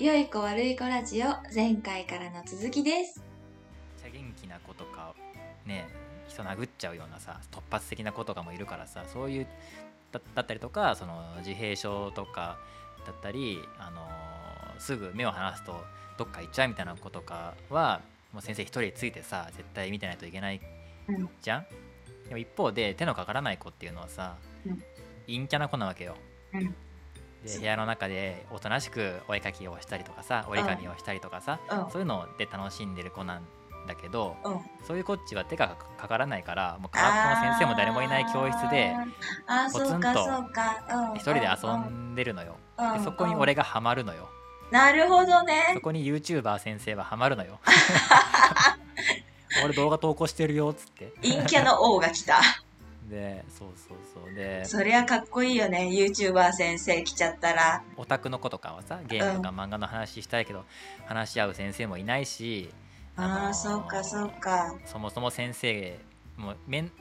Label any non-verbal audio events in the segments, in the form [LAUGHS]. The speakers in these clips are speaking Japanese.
良い子悪い子ラジオ前回からの続きです。めっちゃ元気な子とかね人殴っちゃうようなさ突発的な子とかもいるからさそういうだだったりとかその自閉症とかだったり、あのーすぐ目を離すとどっか行っちゃうみたいな子とかはもう先生一人ついてさ絶対見てないといけないうん？じゃん。でも一方で手のかからない子っていうのはさ、うん。陰キャな子なわけよ。うんで部屋の中でおとなしくお絵かきをしたりとかさ折り紙をしたりとかさ、うん。そういうので楽しんでる子なんだけど、うん。そういうこっちは手がかからないからもう空っぽの先生も誰もいない教室でポツンと一人で遊んでるのよ、うん。でそこに俺がハマるのよ、なるほどそねこに YouTuber 先生はハマるのよ。[LAUGHS] 俺動画投稿してるよっつって。陰キャの王が来たでそうそうそう。でそりゃかっこいいよね YouTuber 先生来ちゃったら。オタクの子とかはさゲームとか漫画の話したいけど、話し合う先生もいないしああそうかそうか。そもそも先生もうめん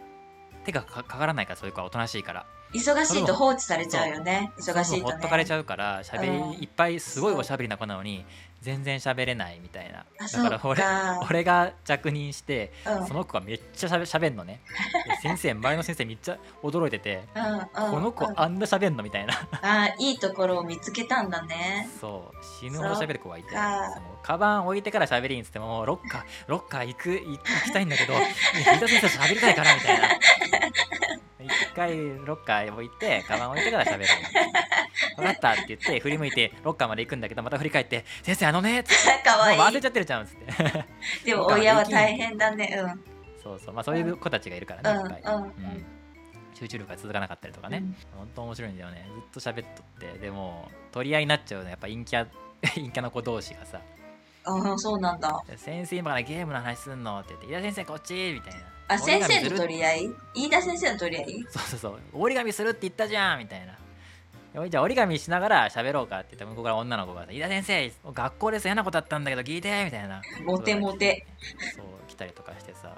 手がかかからないからそういう子はおとなしいから。忙しいと放置されちゃうよね。忙しいとね。ほっとかれちゃうからしゃべり、うん。いっぱいすごいおしゃべりな子なのに全然しゃべれないみたいな。あだから俺俺が着任してうん。その子がめっちゃしゃべしゃべんのね。[LAUGHS] で先生周りの先生めっちゃ驚いててうんうんこの子うんあんなしゃべんのみたいな。あーいいところを見つけたんだね。そう。死ぬほどしゃべる子がいてそのカバン置いてからしゃべりにつってもロッカーロッカー行く行行きたいんだけど飯田先生しゃべりたいからみたいな。一回ロッカー置いてカバン置いてからしゃべる分かったって言って振り向いてロッカーまで行くんだけどまた振り返って「先生あのね」っ [LAUGHS] つって。かわい。もう忘れいちゃってるじゃん」っつって。[LAUGHS] [LAUGHS] でも親は大変だね。うん。そうそう。まあそういう子たちがいるからねいっぱい、うん。うん。うん。集中力が続かなかったりとかね、うん。本当面白いんだよね。ずっと喋っとって。でも取り合いになっちゃうのやっぱ陰キャ陰キャの子同士がさ。ああそうなんだ「先生今からゲームの話すんの?」って言って「井田先生こっち」みたいな。あ先生の取り合い？飯田先生の取り合い？そうそうそう折り紙するって言ったじゃんみたいな。よじゃあ折り紙しながら喋ろうかって言ったら向こうから女の子がさ「井田先生学校です嫌なことあったんだけど聞いて」みたいな。モテモテ。そう来たりとかしてさ。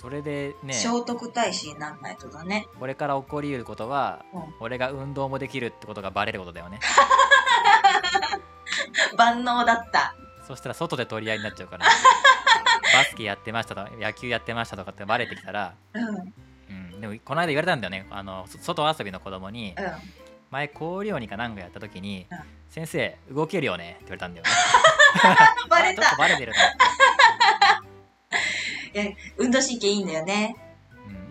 それでね聖徳太子になんないとだね。これから起こりうることは、うん。俺が運動もできるってことがバレることだよね。[LAUGHS] 万能だった。そしたら外で取り合いになっちゃうから。バスケやってましたとか野球やってましたとかってバレてきたら、うん、でもこの間言われたんだよね。あのそ外遊びの子供に前氷鬼かなんかやった時にうん「先生動けるよね」って言われたんだよね。[LAUGHS] バレあちょったと、バレてるな、[LAUGHS] 運動神経いいんだよね。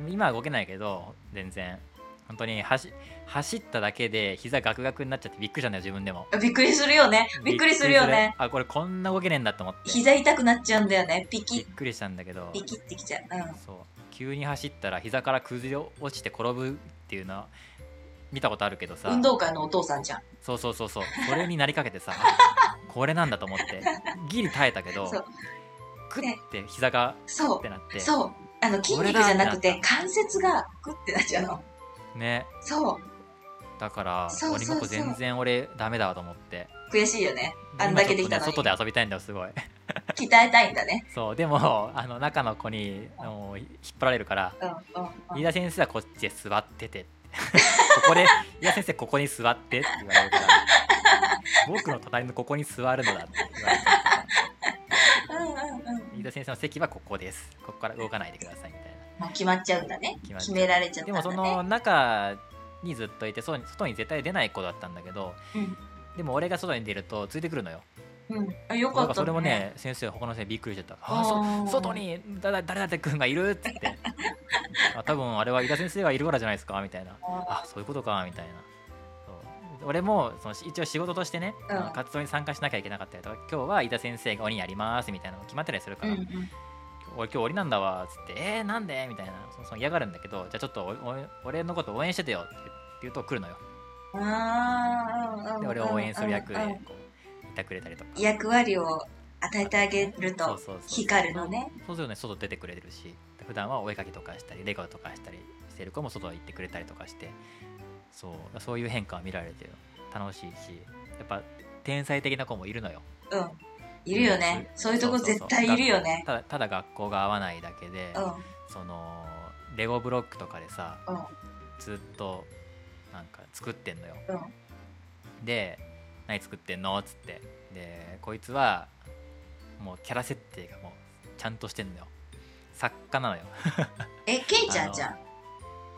うん、今は動けないけど全然。本当に走走っただけで膝ガクガクになっちゃってびっくりしたんだよ自分でも。びっくりするよね。びっくりする。よね。あこれこんな動けねえんだと思って。膝痛くなっちゃうんだよね。ピびキっくりしたんだけど。ピキってきちゃう。そう急に走ったら膝から崩れ落ちて転ぶっていうのは見たことあるけどさ。うん運動会のお父さんじゃん。そうそうそうそう。それになりかけてさ [LAUGHS] これなんだと思ってギリ耐えたけどそう。クッて膝がそってなって。うそう。あの筋肉じゃなくて関節がグッてなっちゃうの。ね。そう。だから鬼ごっこ全然俺ダメだわと思って。悔しいよね。あんだけできたのに。外で遊びたいんだよすごい [LAUGHS] 鍛えたいんだね。そうでもあの中の子にあの引っ張られるからうんうんうん。飯田先生はこっちで座ってて。[LAUGHS] ここで「飯田先生ここに座って」って言われるから。[LAUGHS] 僕の隣のここに座るのだって言われてうんうんうん。飯田先生の席はここです。ここから動かないでくださいみたいな。決まっちゃうんだね。決まっちゃう。決められちゃったでんだね。もその中にずっといて外に外に絶対出ない子だったんだけどうんでも俺が外に出るとついてくるのようん。あよだかったからそれもね先生他の先生びっくりしちゃった「ああ外にだだ誰々君がいる」っつって。あ多分あれは飯田先生がいるからじゃないですかみたいな。あそういうことかみたいな。俺もその一応仕事としてね、うん。活動に参加しなきゃいけなかったりとか今日は飯田先生が鬼やりますみたいなのが決まってたりするから、うんうん。俺今日鬼なんだわっつってえー、なんで？みたいな。そその嫌がるんだけどじゃあちょっとおお俺のこと応援しててよって言うと来るのよ。で俺を応援する役でこういてくれたりとか。役割を与えてあげるそと光るのね。そうするとね外出てくれてるし普段はお絵かきとかしたりレゴとかしたりしてる子も外行ってくれたりとかしてそうそういう変化を見られてる。楽しいしやっぱ天才的な子もいるのよ。うん。いるよね。そういうとこ絶対いるよね。ただただ学校が合わないだけで、うん。そのレゴブロックとかでさうん。ずっとなんか作ってんのよ。うん。で何作ってんの?」っつって。でこいつはもうキャラ設定がもうちゃんとしてんのよ。作家なのよ。え、ケイちゃんじゃん。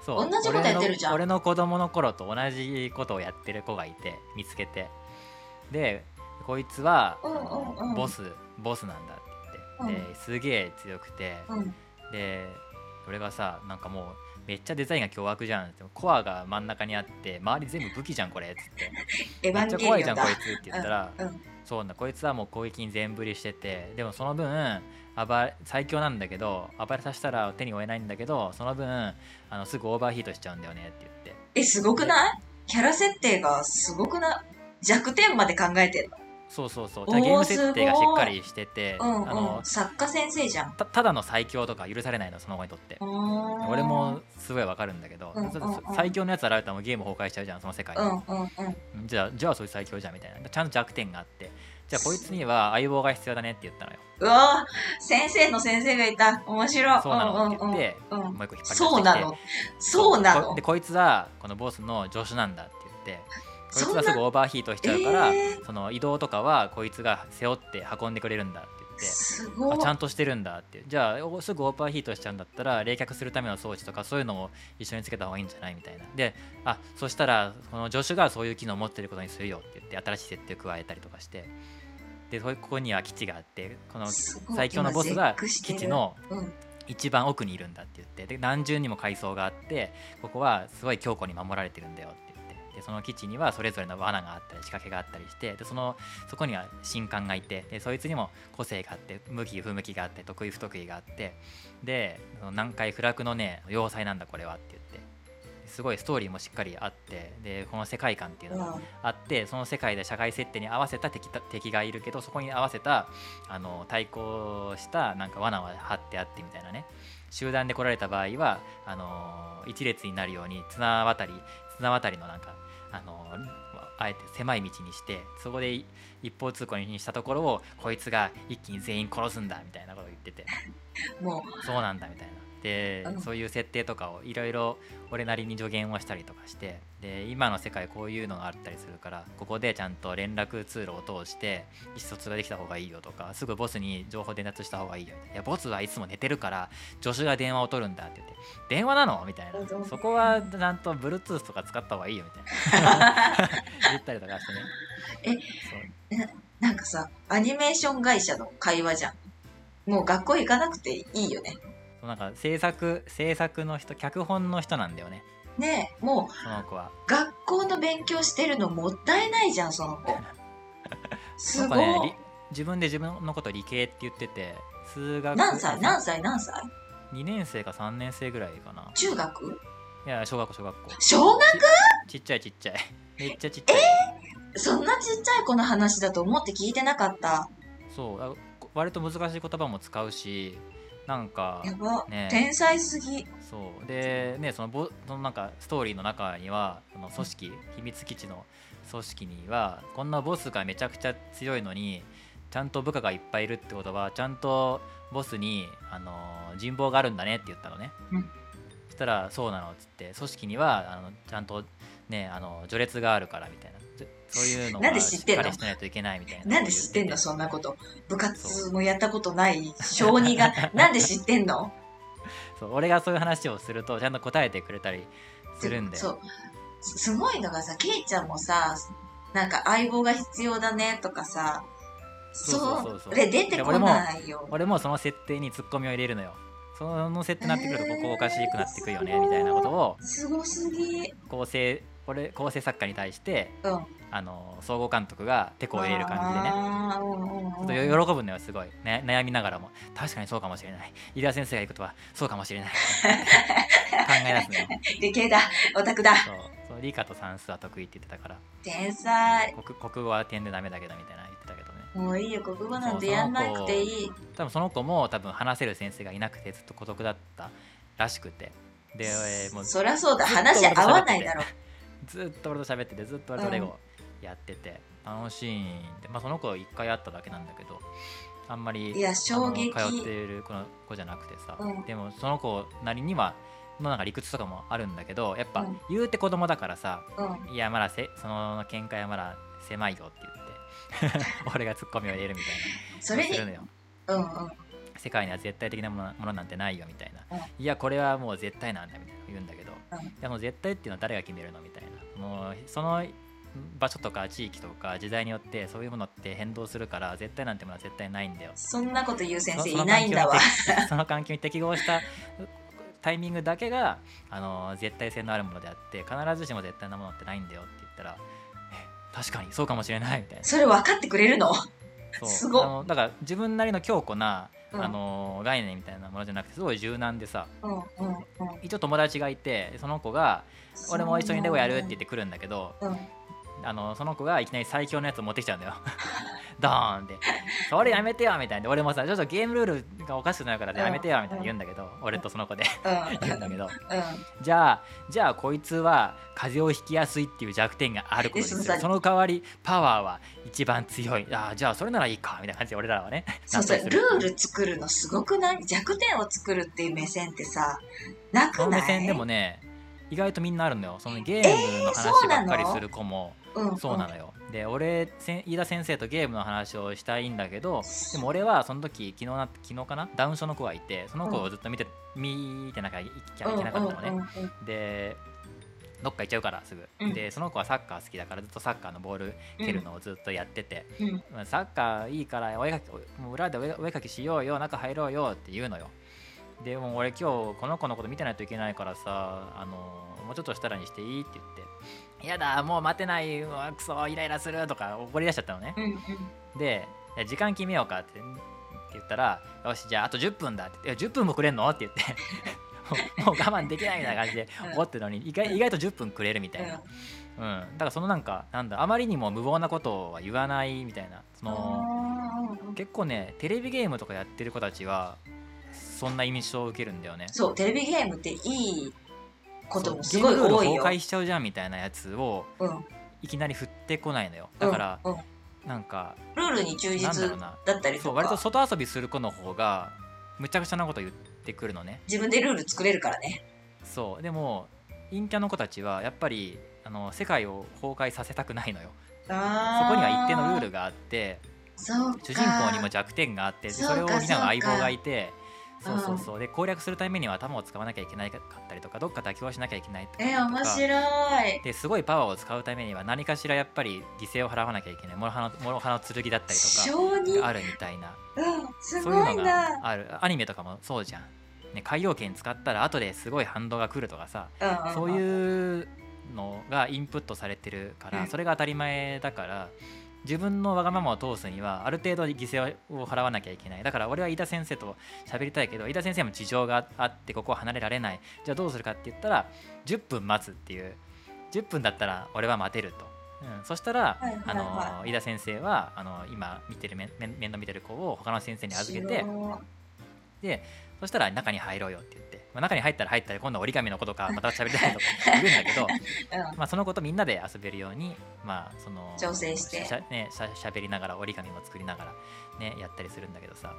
そう。同じことやってるじゃん。俺の俺の子供の頃と同じことをやってる子がいて見つけて。でこいつは、うんうんボスボスなんだって言って、ですげえ強くて、うん。で俺がさなんかもうめっちゃデザインが凶悪じゃんって。コアが真ん中にあって周り全部武器じゃんこれっつって。[LAUGHS] エヴァンめっちゃ怖いじゃんこい。つって言ったら、うん。そうなこいつはもう攻撃に全振りしててでもその分暴最強なんだけど暴れさせたら手に負えないんだけどその分あのすぐオーバーヒートしちゃうんだよねって言って。え、すごくない？キャラ設定がすごくない？弱点まで考えてるそうそうそうゲーム設定がしっかりしてて、の。うんあのうん。作家先生じゃん。たただの最強とか許されないのその子にとって俺俺もすごいわかるんだけど、うんうんうん最強のやつ現れたらもうゲーム崩壊しちゃうじゃんその世界で、うんうんうん。じゃあじゃあそいつ最強じゃんみたいなちゃんと弱点があってじゃあこいつには相棒が必要だねって言ったのようわぁ、先生の先生がいた。面白い。そうなのって言って、うんうんうんもう一個引っ張り出してそうなの。そうなのこで。こいつはこのボスの助手なんだって言ってこいつはすぐオーバーヒートしちゃうから、えー。その移動とかはこいつが背負って運んでくれるんだって。言っ。てあち。ゃんとしてるんだって。じゃあおすぐオーバーヒートしちゃうんだったら冷却するための装置とかそういうのを一緒につけた方がいいんじゃないみたいな。であそしたらこの助手がそういう機能を持ってることにするよって言って新しい設定を加えたりとかして。でここには基地があってこの最強のボスが基地のうん。一番奥にいるんだって言って。で何重にも階層があってここはすごい強固に守られてるんだよってでその基地にはそれぞれの罠があったり仕掛けがあったりしてでそのそこには神官がいてでそいつにも個性があって向き不向きがあって得意不得意があってで南海不落のね要塞なんだこれはって言ってすごいストーリーもしっかりあってでこの世界観っていうのがあってその世界で社会設定に合わせた敵た敵がいるけどそこに合わせたあの対抗したなんか罠は張ってあってみたいなね集団で来られた場合はあの一列になるように綱渡り綱渡りのなんかあのあえて狭い道にしてそこでい一方通行にしたところをこいつが一気に全員殺すんだみたいなことを言ってて。[LAUGHS] もそうなんだみたいなでうんそういう設定とかをいろいろ俺なりに助言をしたりとかしてで今の世界こういうのがあったりするからここでちゃんと連絡通路を通して意思疎通ができた方がいいよとかすぐボスに情報伝達した方がいいよいやボスはいつも寝てるから助手が電話を取るんだって言って電話なの？みたいうんなそこはちゃんと Bluetooth とか使った方がいいよみたいな。[LAUGHS] 言ったりとかしてね。えそう。う、なんかさ、アニメーション会社の会話じゃん。もう学校行かなくていいよね。そうなんか制作制作の人脚本の人なんだよね。ねえ、もその子は。う学校の勉強してるのもったいないじゃん、その子。[LAUGHS] すごい。ねり自分で自分のこと理系って言ってて数学何歳？何歳？何歳？2年生か3年生ぐらいかな。中学？いや小学校小学校。小学？ちっちゃいちっちゃい。めっちゃちっちゃい、そんなちっちゃい子の話だと思って聞いてなかった。そうあ割と難しい言葉も使うしなんか。ね。天才すぎ。そう。でねそのボそのなんかストーリーの中にはその組織秘密基地の組織にはこんなボスがめちゃくちゃ強いのにちゃんと部下がいっぱいいるってことはちゃんとボスに、あの人望があるんだねって言ったのね、うん。そしたらそうなのっつって組織にはあのちゃんとねあの序列があるからみたいな。じそういうのなんがで知ってんの？しないといけないみたいななんで知ってんの？言そんなこと。部活もやったことない小児が。[LAUGHS] なんで知ってんの？そう俺がそういう話をするとちゃんと答えてくれたりするんだよそう。すすごいのがさ、ケイちゃんもさ、なんか相棒が必要だねとかさ、そうそうそうそうそれ出てこないよ。俺もその設定にツッコミを入れるのよその設定になってくるとここおかしくなってくるよねみたいなことをすごすぎ。構成俺構成作家に対してうん。あの総合監督がテコを入れる感じでね。ちょっとよ喜ぶのよすごい、ね、悩みながらも。確かにそうかもしれない。井田先生が言うことはそうかもしれない。考え出すのよ。[LAUGHS] 理系だ。オタクだ。そうそう理科と算数は得意って言ってたから。天才。国国語は点でダメだけどみたいな言ってたけどね。もういいよ、国語なんてやんなくていい。多分その子も多分話せる先生がいなくてずっと孤独だったらしくて。で、えーもうそりゃそうだ。話合わないだろ。ずっと俺と喋ってて [LAUGHS] ずっと俺とレゴやってて、楽しいんで、まあ、その子一回会っただけなんだけどあんまりいや、衝撃。通っている子の子じゃなくてさ、うん。でもその子なりにはまあなんか理屈とかもあるんだけどやっぱうん。言うて子供だからさ、うん。いやまだせその見解はまだ狭いよって言って [LAUGHS] 俺がツッコミを入れるみたいそれするのよ。うんうん。世界には絶対的なものものなんてないよみたいな、うん。いやこれはもう絶対なんだみたいな言うんだけど、うん。いやもう絶対っていうのは誰が決めるのみたいな。もうその場所とか地域とか時代によってそういうものって変動するから絶対なんてものは絶対ないんだよ。そんなこと言う先生いないんだわ。その環境に [LAUGHS] 適合したタイミングだけがあの絶対性のあるものであって必ずしも絶対なものってないんだよって言ったらえ確かにそうかもしれないみたいな。それ分かってくれるの？すごっ。あのだから自分なりの強固な、うん。あの概念みたいなものじゃなくてすごい柔軟でさうんうんうん。一応友達がいてその子が「俺も一緒にレゴやる」って言ってくるんだけどうんあのその子がいきなり最強のやつを持ってきちゃうんだよ。[LAUGHS] ドーンって「それやめてよ」みたいな。で俺もさちょっとゲームルールがおかしくなるからやめてよみたいな言うんだけど俺とその子で。うん。言うんだけど。うん。じゃあじゃあこいつは風邪をひきやすいっていう弱点があることですよその代わりパワーは一番強い。ああじゃあそれならいいかみたいな感じで俺らはねそうそう。ルール作るのすごくない？弱点を作るっていう目線ってさなそくない？の目線でもね意外とみんなあるのよ。そのゲームの話ばっかりする子も、うんそうなのよ。で俺飯田先生とゲームの話をしたいんだけどでも俺はその時昨日な昨日かな？ダウン症の子がいてその子をずっと見て、見てなきゃいけなかったのね、うんうんうんでどっか行っちゃうからすぐ、うん。でその子はサッカー好きだからずっとサッカーのボール蹴るのをずっとやってて、うん。まあサッカーいいからお絵かきもう裏でお絵お絵かきしようよ中入ろうよって言うのよ。でも俺今日この子のこと見てないといけないからさあのもうちょっとしたらにしていいって言って「やだもう待てないうわクソイライラする」とか怒り出しちゃったのね。うんうん。で時間決めようかって言ったら「よしじゃああと10分だ」って言っていや「10分もくれんの?」って言って [LAUGHS] もう我慢できないみたいな感じでうん怒ってるのに意外意外と10分くれるみたいな、うん、だからそのなんかなんだあまりにも無謀なことは言わないみたいな。そのうん結構ねテレビゲームとかやってる子たちはそんな印象を受けるんだよね。そうテレビゲームっていいこともすごい多いよ。崩壊しちゃうじゃんみたいなやつをうん。いきなり振ってこないのよ。だから、うん。うんなんかルールに忠実だったりとそう割とか外遊びする子の方がむちゃくちゃなこと言ってくるのね。自分でルール作れるからね。そう。でも陰キャの子たちはやっぱりあの世界を崩壊させたくないのよ。そこには一定のルールがあって主人公にも弱点があってでそれを補う相棒がいてそうそうそう。で攻略するためには頭を使わなきゃいけないかったりとかどっか妥協しなきゃいけないとかえー、面白い。ですごいパワーを使うためには何かしらやっぱり犠牲を払わなきゃいけない。諸刃の諸刃の剣だったりとかがあるみたいな。うんすそういうのごいながある。アニメとかもそうじゃん、ね、海洋圏使ったら後ですごい反動が来るとかさうん。そういうのがインプットされてるから、うん。それが当たり前だから自分のわがままを通すにはある程度犠牲を払わなきゃいけない。だから俺は飯田先生と喋りたいけど飯田先生も事情があってここは離れられない。じゃあどうするかって言ったら10分待つっていう。10分だったら俺は待てると、うん、そしたら、はいはいはい。あの飯田先生はあの今見てる面倒見てる子を他の先生に預けてでそしたら中に入ろうよって言って、まあ、中に入ったら入ったら今度は折り紙のことか [LAUGHS] また喋りたいとか言うんだけどうん。まあその子とみんなで遊べるようにまあその調整して。しゃねしゃしゃべりながら折り紙も作りながらねやったりするんだけどさ。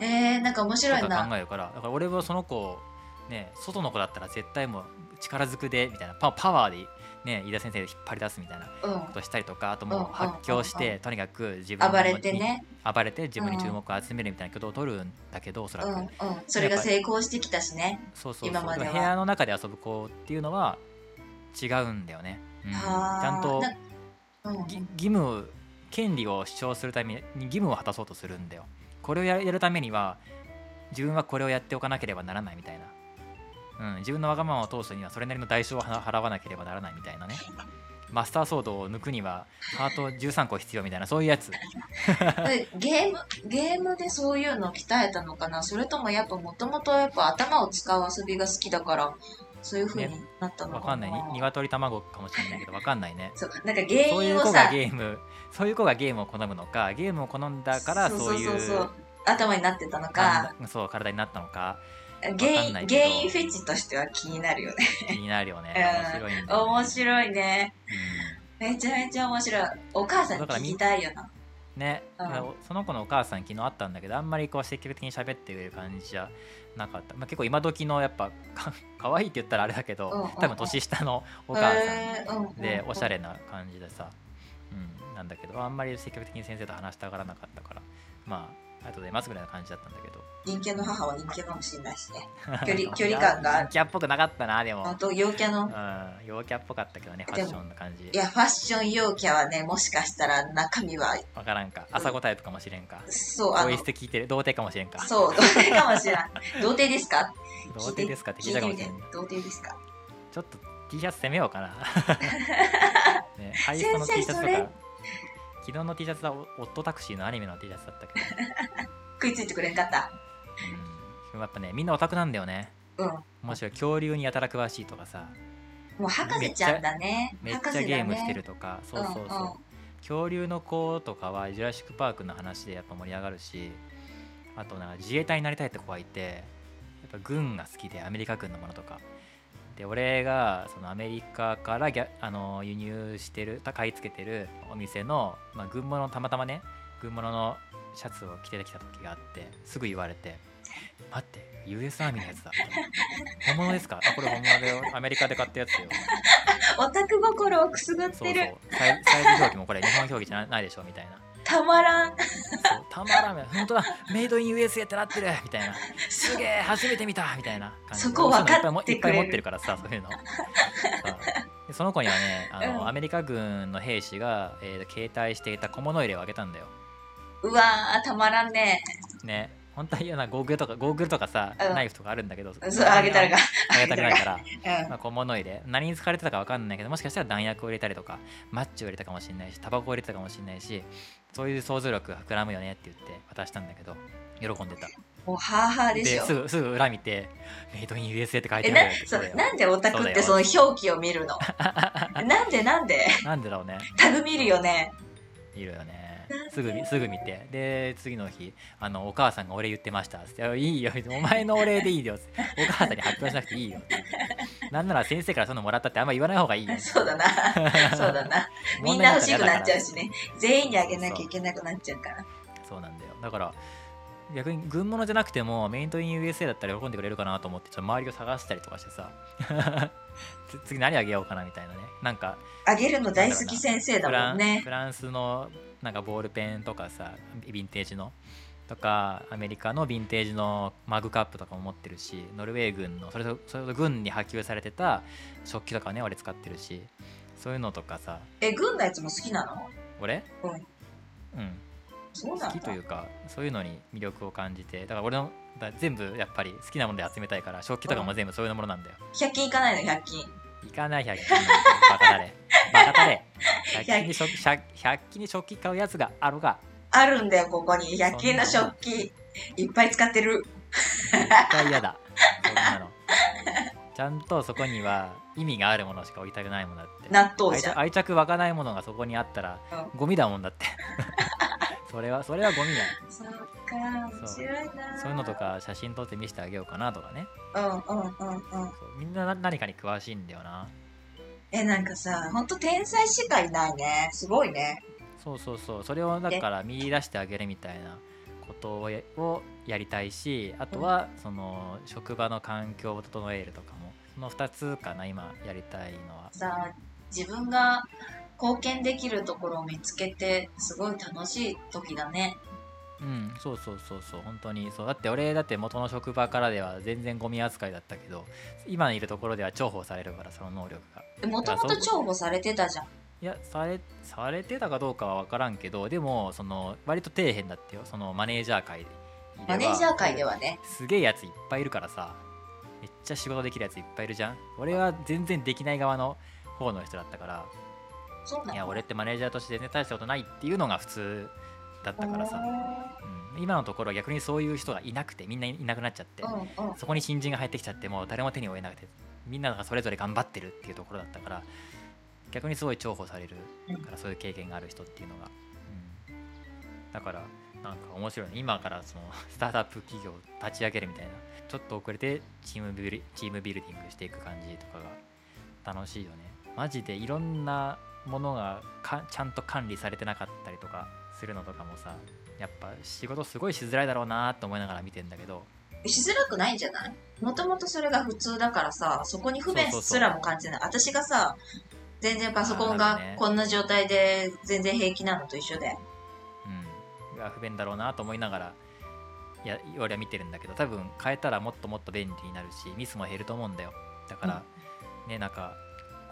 えー、なんか面白いな。考えるからだから俺はその子ね外の子だったら絶対もう力ずくでみたいなパパワーでね飯田先生で引っ張り出すみたいなうん。ことしたりとかあともうんう発狂しうん。うんてとにかく自分の暴れてね。暴れて自分に注目を集めるみたいな挙動を取るんだけどおそらく、うんうん。それが成功してきたしねそうそうそう。今までは。部屋の中で遊ぶ子っていうのは違うんだよね、うん。ちはあ。ゃんと義務権利を主張するために義務を果たそうとするんだよ。これをややるためには自分はこれをやっておかなければならないみたいな、うん、自分のわがままを通すにはそれなりの代償を払払わなければならないみたいなね。マスターソードを抜くにはハート13個必要みたいなそういうやつ。[LAUGHS] でゲームゲームでそういうのを鍛えたのかな？それともやっぱもともとやっぱ頭を使う遊びが好きだからそういう風になったのわかな、かんない。に鶏卵かもしれないけどわかんないね。そうなんか原そういう子が因をさゲームそういう子がゲームを好むのかゲームを好んだからそういうそう頭になってたのか。体そう体になったのか原わかん因ないけど。原因フェチとしては気になるよね。気になるよね。うん。面白いね、面白いね。うん。めちゃめちゃ面白い。お母さんに聞きたいよな。ね、うん。その子のお母さん昨日会ったんだけどあんまりこう積極的に喋ってる感じじゃなかった、まあ、結構今時のやっぱか [LAUGHS] 可愛いって言ったらあれだけど、うんうん。うん多分年下のお母さんでおしゃれな感じでさ、うん、なんだけどあんまり積極的に先生と話したがらなかったから。まあありがとうございますぐらいな感じだったんだけど。陰キャの母は陰キャかもしれないしね。[LAUGHS] 距離距離感が。ある陰キャっぽくなかったなでも。あと、陽キャの、うん陽キャっぽかったけどねファッションの感じ。いや、ファッション陽キャはね、もしかしたら中身は、わからんか。朝ごタイプかもしれんか。そう、あのボイス、で聞いてる？童貞かもしれんか。そう、童貞かもしれない。童貞ですか？童貞ですか？って聞いたかもしれん。童貞ですか？ちょっと T シャツ攻めようかな。[LAUGHS] ね、ハイストの T シャツと先生それか、昨日の T シャツはオットタクシーのアニメの T シャツだったけど、[LAUGHS] 食いついてくれんかった？うん、やっぱね、みんなオタクなんだよね。うん。面白い、恐竜にやたら詳しいとかさ、もう博士ちゃんだね。めっちゃゲームしてるとか、そうそうそう。うんうん恐竜の子とかはジュラシック・パークの話でやっぱ盛り上がるしあとなんか自衛隊になりたいって子がいてやっぱ軍が好きでアメリカ軍のものとかで俺がそのアメリカからギャあの輸入してる買い付けてるお店の、まあ、軍物のたまたまね軍物のシャツを着てきた時があってすぐ言われて「待って US アーミーのやつだ」本物ですか？あこれ本物だよ。アメリカで買ったやつよ。[LAUGHS] オタク心をくすぐっそうそう。てる。サイサイズ表記もこれ日本表記じゃないでしょみたいなたまらん。たまらん本当だ。メイドイン USA ってなってる。みたいな。すげえ初めて見た。みたいな感じ。そこ分かっていっぱい持ってるからさそういうの。その子にはねあの、うん。アメリカ軍の兵士が、えー携帯していた小物入れをあげたんだよ。うわー、たまらんね。ね本当は嫌なゴーグルとかゴーグルとかさ、うん。ナイフとかあるんだけどそう、あげたら。が。あげたくないから。[LAUGHS] うん。まあ、小物入れ。何に使われてたか分かんないけどもしかしたら弾薬を入れたりとかマッチを入れたかもしれないしタバコを入れてたかもしれないしそういう想像力が膨らむよねって言って渡したんだけど喜んでた。もう、ハーハーでしょ。す。ぐすぐ裏見てメイドイン USA って書いえ、てあるってそうだよなんでオタクってその表記を見るの？[LAUGHS] なんでなんで？なんでだろうね。タグ見るよね。いるよねすぐ見すぐ見て。で次の日あのお母さんがお礼言ってました。っていいよ。お前のお礼でいいよ。お母さんに発表しなくていいよ。なんなら先生からそのもらったってあんま言わない方がいいよ。そうだな。そうだな。[LAUGHS] みんな欲しくなっちゃうしね。全員にあげなきゃいけなくなっちゃうから。そうなんだよ。だから逆に軍物じゃなくてもメイントイン USA だったら喜んでくれるかなと思ってちょっと周りを探したりとかしてさ。[LAUGHS] つ次何あげようかなみたいなね。なんかあげるの大好き先生だもんね。フ。ランスのなんかボールペンとかさヴィンテージの？とかアメリカのヴィンテージのマグカップとかも持ってるしノルウェー軍のそれとそれと軍に波及されてた食器とかね俺使ってるしそういうのとかさ。え、軍のやつも好きなの？俺？うん。うん。そうなんだ。好きとい。うかそういうのに魅力を感じて。だから俺のだ全部やっぱり好きなもので集めたいから食器とかも全部そういうものなんだよ、100均行かないの、100均。行かない100均バカだれバカだれ100均に食100 100均に食器買うやつがあるが。あるんだよ、ここに。100均の食器。いっぱい使ってる。絶対嫌だ。そんなの。[LAUGHS] ちゃんとそこには意味があるものしか置いたくないもんだって。愛納豆じゃ愛着湧かないものがそこにあったらうゴミだもんだって。[LAUGHS] それはそれはゴミだ。そっか、面白いな。そういうのと。か写真撮って見せてあげようかなとかね。うんうんうんうん。みんなな何かに詳しいんだよなえ、なんかさ、ほんと天才しかいないね。すごいね。そうそうそうそれをだから見出してあげるみたいなことをやをやりたいしあとはその職場の環境を整えるとかもその2つかな今やりたいのはさ、自分が貢献できるところを見つけて、すごい楽しい時だね。うんそうそうそうそう本当にそうだって俺だって元の職場からでは全然ゴミ扱いだったけど今いるところでは重宝されるからその能力がもともと重宝されてたじゃん。いやされされてたかどうかは分からんけどでもその割と底辺だってよ。そのマネージャー界で。マネージャー界ではね。すげえやついっぱいいるからさ。めっちゃ仕事できるやついっぱいいるじゃん。俺は全然できない側の方の人だったから。そうないのや俺ってマネージャーとして全然大したことないっていうのが普通だったからさ、うん、今のところは逆にそういう人がいなくてみんないなくなっちゃって、うんうん。そこに新人が入ってきちゃってもう誰も手に負えなくてみんながそれぞれ頑張ってるっていうところだったから逆にすごい重宝されるからそういう経験がある人っていうのが、うん、だからなんか面白いね。今からその [LAUGHS] スタートアップ企業を立ち上げるみたいな。ちょっと遅れてチームビルチームビルディングしていく感じとかが楽しいよね。マジでいろんなものがかちゃんと管理されてなかったりとかするのとかもさやっぱ仕事すごいしづらいだろうなと思いながら見てんだけどしづらくないんじゃない？もともとそれが普通だからさ、そこに不便すらも感じない。私がさ、全然パソコンがこんな状態で全然平気なのと一緒で。うん、が不便だろうなと思いながらいや俺は見てるんだけど多分変えたらもっともっと便利になるしミスも減ると思うんだよ。だから、ねなんか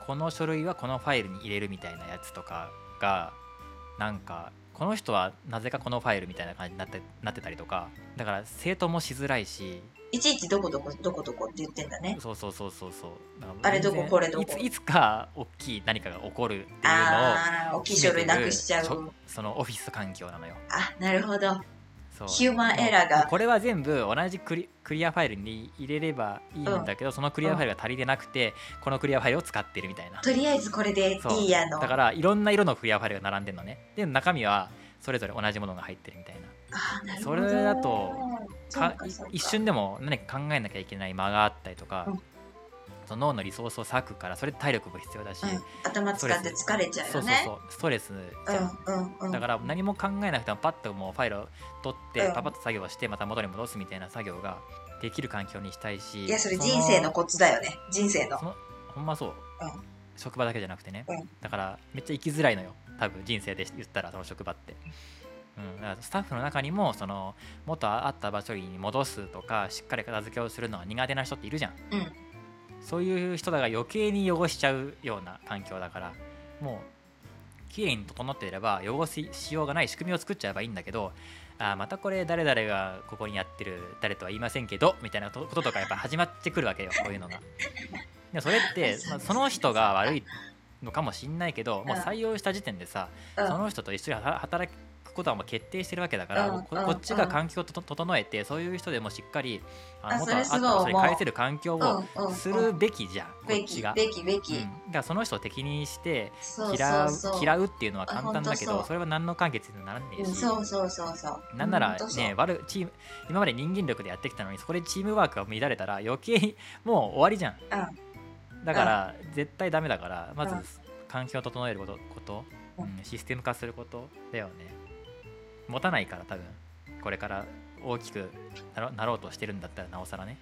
この書類はこのファイルに入れるみたいなやつとかがなんかこの人はなぜかこのファイルみたいな感じになってなってたりとかだから整頓もしづらいしいちいちどこどこどこどこって言ってんだね。そうそうそうそうそうあれどここれどこいつか大きい何かが起こるっていうのを大きい書類なくしちゃうそのオフィス環境なのよあ、なるほど。ヒューマンエラーが。これは全部同じクリクリアファイルに入れればいいんだけど、そのクリアファイルが足りてなくて、このクリアファイルを使ってるみたいな。とりあえずこれでいいやの。だからいろんな色のクリアファイルが並んでるのね。で中身はそれぞれ同じものが入ってるみたいな。それだとか一瞬でも何か考えなきゃいけない間があったりとか、うんその脳のリソースを割くからそれ体力も必要だし、うん、頭使って疲れちゃうそうそうよね。そう。ストレスじゃん、うんうんうん。だから何も考えなくてもパッともうファイルを取ってうん。パパッと作業をしてまた元に戻すみたいな作業ができる環境にしたいしいや、それ人生のコツだよね。人生のほんまそう、うん。職場だけじゃなくてね、うん。だからめっちゃ生きづらいのよ。多分人生で言ったらその職場って、うん、だからスタッフの中にもその元あった場所に戻すとかしっかり片付けをするのは苦手な人っているじゃん。うん。そういう人だが余計に汚しちゃうような環境だからもう綺麗に整っていれば汚ししようがない仕組みを作っちゃえばいいんだけどあーまたこれ誰々がここにやってる誰とは言いませんけどみたいなことこととかやっぱ始まってくるわけよこういうのが。でそれって、まあ、その人が悪いのかもしんないけどもう採用した時点でさうん。その人と一緒に働働くことはもう決定してるわけだから、うんうんここっちが環境をと整えてそういう人でもしっかりああ元あったそれ返せる環境をするべきじゃん、こべきっちが。べきべき、うん、だからその人を敵にして嫌う嫌うっていうのは簡単だけどそれは何の解決にもならねえうんし、そうそうそうそう。なんならね悪チーム今まで人間力でやってきたのにそこでチームワークが乱れたら余計にもう終わりじゃん。だから絶対ダメだからまずうん。環境を整えることこと、ううんん、システム化することだよね持たないから多分これから大きくなろなろうとしてるんだったらなおさらね。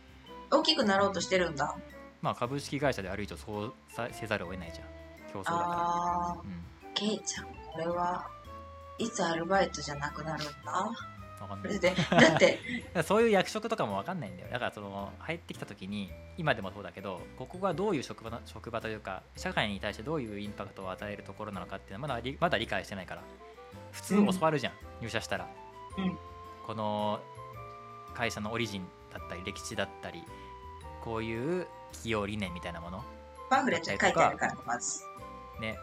大きくなろうとしてるんだ。まあ株式会社である以上そうさせざるを得ないじゃん。競争だかあら。うんー。ケイちゃんこれはいつアルバイトじゃなくなるんだ？わかんない。だって。[LAUGHS] そういう役職とかも分かんないんだよ。だからその入ってきた時に今でもそうだけどここがどういう職場な職場というか社会に対してどういうインパクトを与えるところなのかっていうのはまだりまだ理解してないから普通教わるじゃん、入社したら、うん。この会社のオリジンだったり歴史だったりこういう企業理念みたいなもの。パンフレットに書いてあるからまず。ね。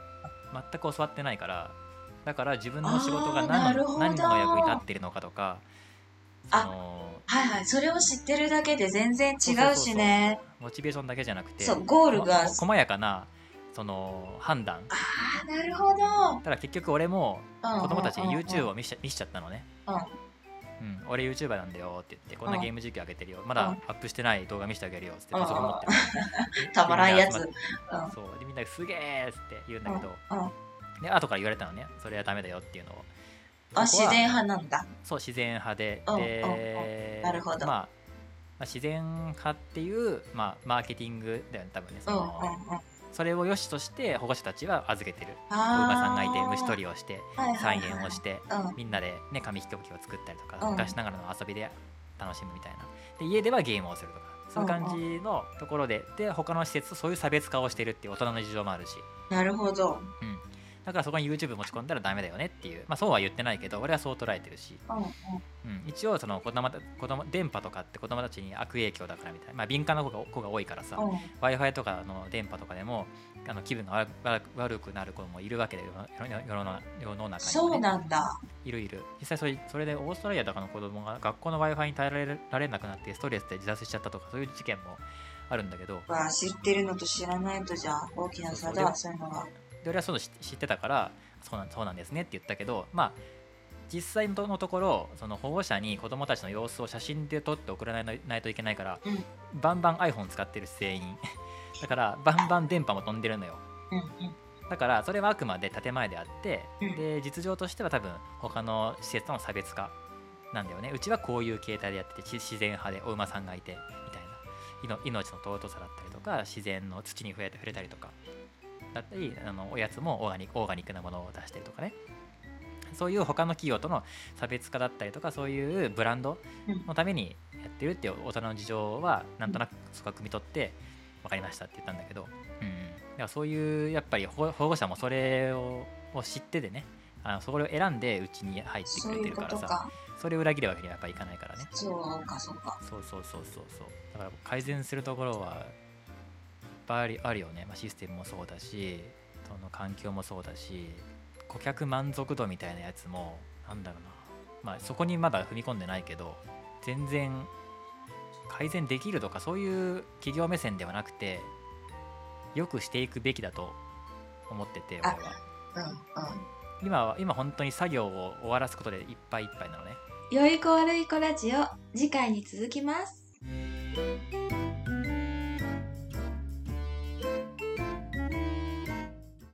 全く教わってないからだから自分の仕事が何の何の役に立ってるのかとかそあのはいはい。それを知ってるだけで全然違うしね。モチベーションだけじゃなくてそうゴールがこ細やかなその判断。ああなるほど。ただ結局俺も子子供たちに YouTube を見しちゃ見しちゃったのね、うん。うん、俺 YouTuber なんだよって言ってこんなうん。ゲーム実況上げてるよ。まだうん。アップしてない動画見せてあげるよってうん。パソコン持ってる。[LAUGHS] たまらんやつ。でみんそう。でみんなですげえって言うんだけど。で後から言われたのね。それはダメだよっていうのを。あ自然派なんだ。そう自然派で、うん。でなるほど。まあ、まあ自然派っていう、まあ、マーケティングだよね多分ね。そうん。うん。の、うんそれを良しとして保護者たちは預けてる。おあ馬さんがいてー虫取りをして菜はい園をしてうん。みんなで、ね、紙飛行機を作ったりとか、うん。昔ながらの遊びで楽しむみたいな。で家ではゲームをするとかそういう感じのところで、で他の施設とそういう差別化をしてるっていう大人の事情もあるし、なるほど。うん、だからそこに YouTube 持ち込んだらダメだよねっていう、まあ、そうは言ってないけど俺はそう捉えてるし、うんうん。うん、一応その子供た子供電波とかって子供たちに悪影響だからみたいな、まあ、敏感な子が子が多いからさ、うん。W i f i とかの電波とかでもあの気分が悪くなる子もいるわけで世の世の中にも、ね、そうなんだ。いるいる。実際それそれでオーストラリアとかの子供が学校の w i f i に耐えられられなくなってストレスで自殺しちゃったとかそういう事件もあるんだけど。知ってるのと知らないとじゃあ大きな差だそそういうのがで俺はそういうの知知ってたからそうなんそうなんですねって言ったけどまあ実際のところその保護者に子供たちの様子を写真で撮って送らないといけないから、うん。バンバン iPhone 使ってるし全員だからバンバン電波も飛んでるのよ。うんうん。だからそれはあくまで建前であって、うん。で実情としては多分他の施設との差別化なんだよね。うちはこういう形態でやっててち自然派でお馬さんがいてみたいな。命の尊さだったりとか自然の土に触れて触れたりとかだったりあのおやつもオーガニックオーガニックなものを出したりとかね。そういう他の企業との差別化だったりとかそういうブランドのためにやってるっていう大人の事情はなんとなくそこは汲み取って分かりましたって言ったんだけど、うん、だからそういうやっぱり保保護者もそれをを知ってでねあのそれを選んでうちに入ってくれてるからさそれを裏切るわけにはやっぱいかないからね。そうか、そうか。そうそうそうそうそう。だから改善するところはぱいありあるよね、まあ、システムもそうだしその環境もそうだし顧客満足度みたいなやつもなんだろうな。まあそこにまだ踏み込んでないけど全然改善できるとかそういう企業目線ではなくてよくしていくべきだと思ってて俺は。うん、うん。今は今本当に作業を終わらすことでいっぱいいっぱいなのね。良い子悪い子ラジオ次回に続きます